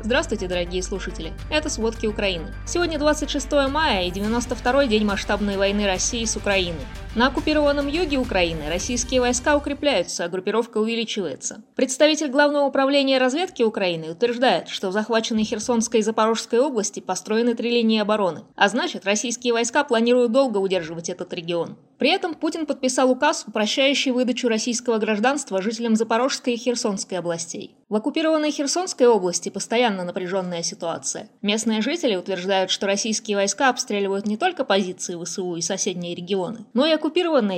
Здравствуйте, дорогие слушатели! Это «Сводки Украины». Сегодня 26 мая и 92-й день масштабной войны России с Украиной. На оккупированном юге Украины российские войска укрепляются, а группировка увеличивается. Представитель Главного управления разведки Украины утверждает, что в захваченной Херсонской и Запорожской области построены три линии обороны, а значит, российские войска планируют долго удерживать этот регион. При этом Путин подписал указ, упрощающий выдачу российского гражданства жителям Запорожской и Херсонской областей. В оккупированной Херсонской области постоянно напряженная ситуация. Местные жители утверждают, что российские войска обстреливают не только позиции ВСУ и соседние регионы, но и оккупированные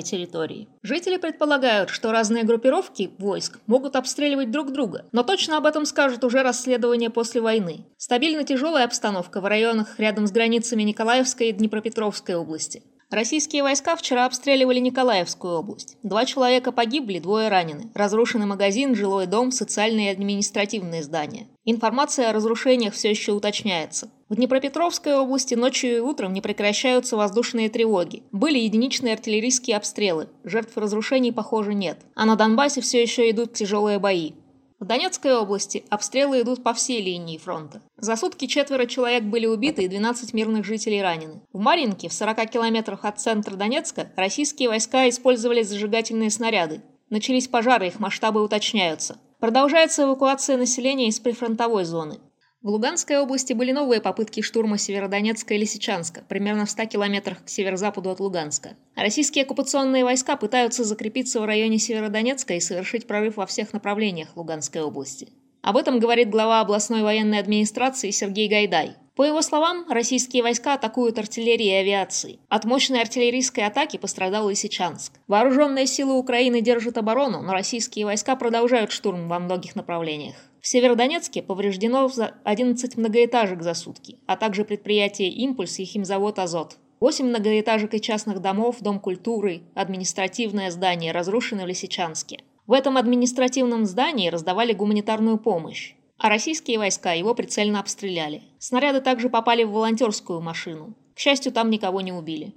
территории. Жители предполагают, что разные группировки войск могут обстреливать друг друга, но точно об этом скажут уже расследования после войны. Стабильно тяжелая обстановка в районах рядом с границами Николаевской и Днепропетровской области. Российские войска вчера обстреливали Николаевскую область. Два человека погибли, двое ранены. Разрушены магазин, жилой дом, социальные и административные здания. Информация о разрушениях все еще уточняется. В Днепропетровской области ночью и утром не прекращаются воздушные тревоги. Были единичные артиллерийские обстрелы. Жертв разрушений, похоже, нет. А на Донбассе все еще идут тяжелые бои. В Донецкой области обстрелы идут по всей линии фронта. За сутки четверо человек были убиты и 12 мирных жителей ранены. В Маринке, в 40 километрах от центра Донецка, российские войска использовали зажигательные снаряды. Начались пожары, их масштабы уточняются. Продолжается эвакуация населения из прифронтовой зоны. В Луганской области были новые попытки штурма Северодонецка и Лисичанска, примерно в 100 километрах к северо-западу от Луганска. Российские оккупационные войска пытаются закрепиться в районе Северодонецка и совершить прорыв во всех направлениях Луганской области. Об этом говорит глава областной военной администрации Сергей Гайдай. По его словам, российские войска атакуют артиллерией и авиацией. От мощной артиллерийской атаки пострадал Лисичанск. Вооруженные силы Украины держат оборону, но российские войска продолжают штурм во многих направлениях. В Северодонецке повреждено 11 многоэтажек за сутки, а также предприятия «Импульс» и химзавод «Азот». Восемь многоэтажек и частных домов, дом культуры, административное здание разрушены в Лисичанске. В этом административном здании раздавали гуманитарную помощь, а российские войска его прицельно обстреляли. Снаряды также попали в волонтерскую машину. К счастью, там никого не убили.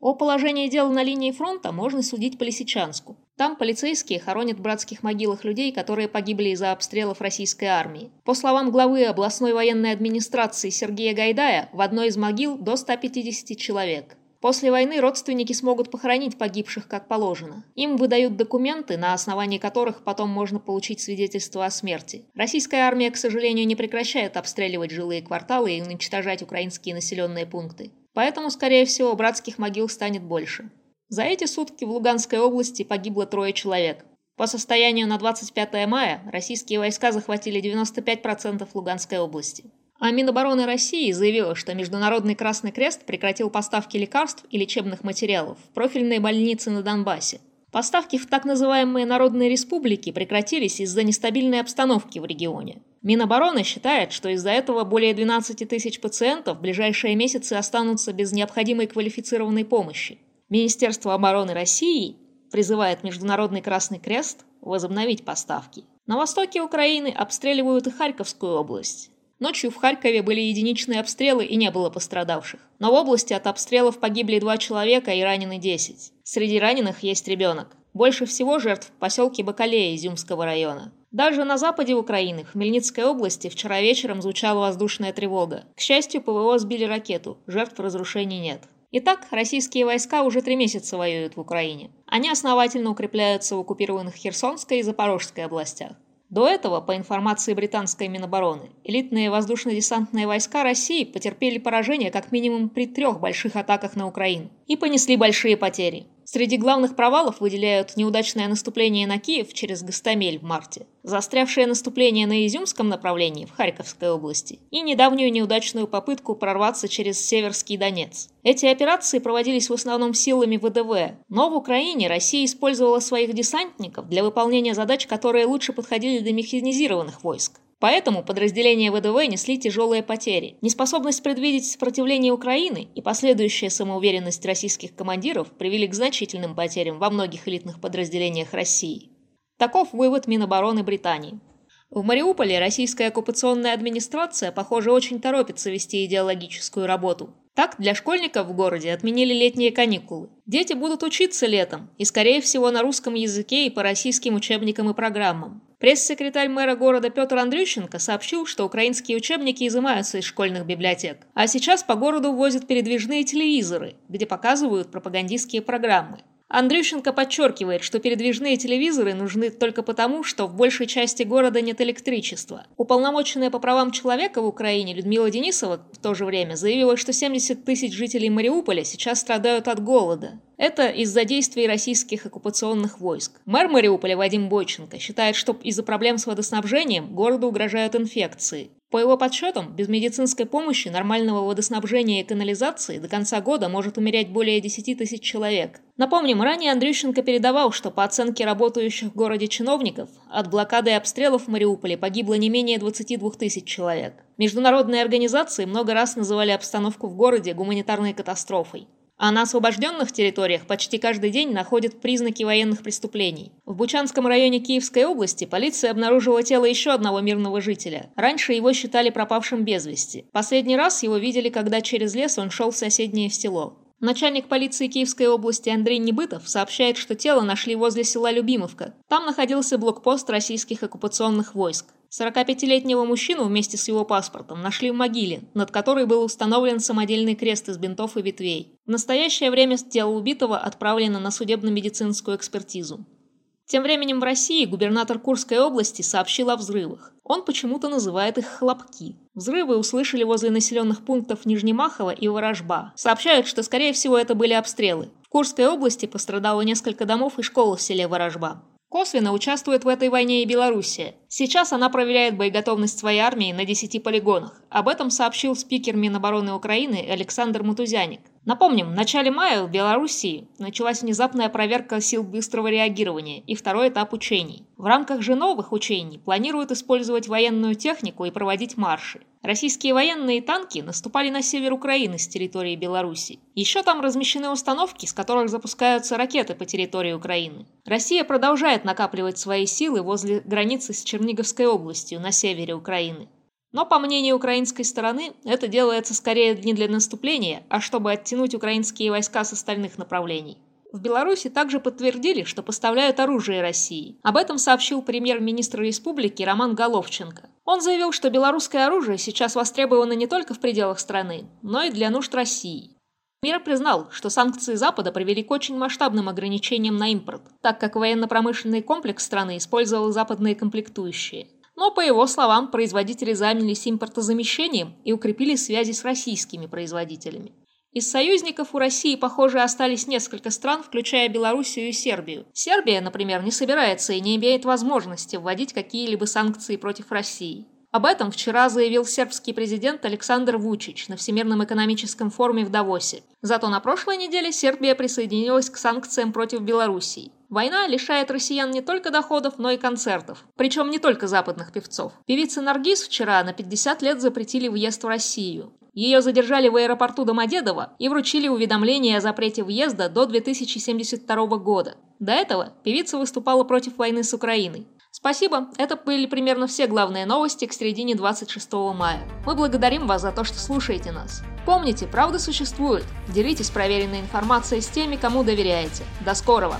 О положении дел на линии фронта можно судить по Лисичанску. Там полицейские хоронят в братских могилах людей, которые погибли из-за обстрелов российской армии. По словам главы областной военной администрации Сергея Гайдая, в одной из могил до 150 человек. После войны родственники смогут похоронить погибших как положено. Им выдают документы, на основании которых потом можно получить свидетельство о смерти. Российская армия, к сожалению, не прекращает обстреливать жилые кварталы и уничтожать украинские населенные пункты. Поэтому, скорее всего, братских могил станет больше. За эти сутки в Луганской области погибло трое человек. По состоянию на 25 мая российские войска захватили 95% Луганской области. А Минобороны России заявила, что Международный Красный Крест прекратил поставки лекарств и лечебных материалов в профильные больницы на Донбассе. Поставки в так называемые народные республики прекратились из-за нестабильной обстановки в регионе. Минобороны считает, что из-за этого более 12 тысяч пациентов в ближайшие месяцы останутся без необходимой квалифицированной помощи. Министерство обороны России призывает Международный Красный Крест возобновить поставки. На востоке Украины обстреливают и Харьковскую область. Ночью в Харькове были единичные обстрелы и не было пострадавших. Но в области от обстрелов погибли два человека и ранены 10. Среди раненых есть ребенок. Больше всего жертв в поселке Бакалея Изюмского района. Даже на западе Украины, в Хмельницкой области, вчера вечером звучала воздушная тревога. К счастью, ПВО сбили ракету, жертв разрушений нет. Итак, российские войска уже три месяца воюют в Украине. Они основательно укрепляются в оккупированных Херсонской и Запорожской областях. До этого, по информации британской Минобороны, элитные воздушно-десантные войска России потерпели поражение как минимум при трех больших атаках на Украину и понесли большие потери. Среди главных провалов выделяют неудачное наступление на Киев через Гастамель в марте, застрявшее наступление на Изюмском направлении в Харьковской области и недавнюю неудачную попытку прорваться через Северский Донец. Эти операции проводились в основном силами ВДВ, но в Украине Россия использовала своих десантников для выполнения задач, которые лучше подходили для механизированных войск. Поэтому подразделения ВДВ несли тяжелые потери. Неспособность предвидеть сопротивление Украины и последующая самоуверенность российских командиров привели к значительным потерям во многих элитных подразделениях России. Таков вывод Минобороны Британии. В Мариуполе российская оккупационная администрация, похоже, очень торопится вести идеологическую работу. Так, для школьников в городе отменили летние каникулы. Дети будут учиться летом, и, скорее всего, на русском языке и по российским учебникам и программам. Пресс-секретарь мэра города Петр Андрющенко сообщил, что украинские учебники изымаются из школьных библиотек. А сейчас по городу возят передвижные телевизоры, где показывают пропагандистские программы. Андрющенко подчеркивает, что передвижные телевизоры нужны только потому, что в большей части города нет электричества. Уполномоченная по правам человека в Украине Людмила Денисова в то же время заявила, что 70 тысяч жителей Мариуполя сейчас страдают от голода. Это из-за действий российских оккупационных войск. Мэр Мариуполя Вадим Бойченко считает, что из-за проблем с водоснабжением городу угрожают инфекции. По его подсчетам, без медицинской помощи, нормального водоснабжения и канализации до конца года может умереть более 10 тысяч человек. Напомним, ранее Андрющенко передавал, что по оценке работающих в городе чиновников, от блокады и обстрелов в Мариуполе погибло не менее 22 тысяч человек. Международные организации много раз называли обстановку в городе гуманитарной катастрофой. А на освобожденных территориях почти каждый день находят признаки военных преступлений. В Бучанском районе Киевской области полиция обнаружила тело еще одного мирного жителя. Раньше его считали пропавшим без вести. Последний раз его видели, когда через лес он шел в соседнее село. Начальник полиции Киевской области Андрей Небытов сообщает, что тело нашли возле села Любимовка. Там находился блокпост российских оккупационных войск. 45-летнего мужчину вместе с его паспортом нашли в могиле, над которой был установлен самодельный крест из бинтов и ветвей. В настоящее время тело убитого отправлено на судебно-медицинскую экспертизу. Тем временем в России губернатор Курской области сообщил о взрывах. Он почему-то называет их «хлопки». Взрывы услышали возле населенных пунктов Нижнемахово и Ворожба. Сообщают, что, скорее всего, это были обстрелы. В Курской области пострадало несколько домов и школ в селе Ворожба. Косвенно участвует в этой войне и Белоруссия. Сейчас она проверяет боеготовность своей армии на 10 полигонах. Об этом сообщил спикер Минобороны Украины Александр Мутузяник. Напомним, в начале мая в Белоруссии началась внезапная проверка сил быстрого реагирования и второй этап учений. В рамках же новых учений планируют использовать военную технику и проводить марши. Российские военные танки наступали на север Украины с территории Беларуси. Еще там размещены установки, с которых запускаются ракеты по территории Украины. Россия продолжает накапливать свои силы возле границы с Черниговской областью на севере Украины. Но, по мнению украинской стороны, это делается скорее не для наступления, а чтобы оттянуть украинские войска с остальных направлений. В Беларуси также подтвердили, что поставляют оружие России. Об этом сообщил премьер-министр республики Роман Головченко. Он заявил, что белорусское оружие сейчас востребовано не только в пределах страны, но и для нужд России. Мир признал, что санкции Запада привели к очень масштабным ограничениям на импорт, так как военно-промышленный комплекс страны использовал западные комплектующие. Но, по его словам, производители занялись импортозамещением и укрепили связи с российскими производителями. Из союзников у России, похоже, остались несколько стран, включая Белоруссию и Сербию. Сербия, например, не собирается и не имеет возможности вводить какие-либо санкции против России. Об этом вчера заявил сербский президент Александр Вучич на Всемирном экономическом форуме в Давосе. Зато на прошлой неделе Сербия присоединилась к санкциям против Белоруссии. Война лишает россиян не только доходов, но и концертов. Причем не только западных певцов. Певица Наргиз вчера на 50 лет запретили въезд в Россию. Ее задержали в аэропорту Домодедово и вручили уведомление о запрете въезда до 2072 года. До этого певица выступала против войны с Украиной. Спасибо, это были примерно все главные новости к середине 26 мая. Мы благодарим вас за то, что слушаете нас. Помните, правда существует. Делитесь проверенной информацией с теми, кому доверяете. До скорого!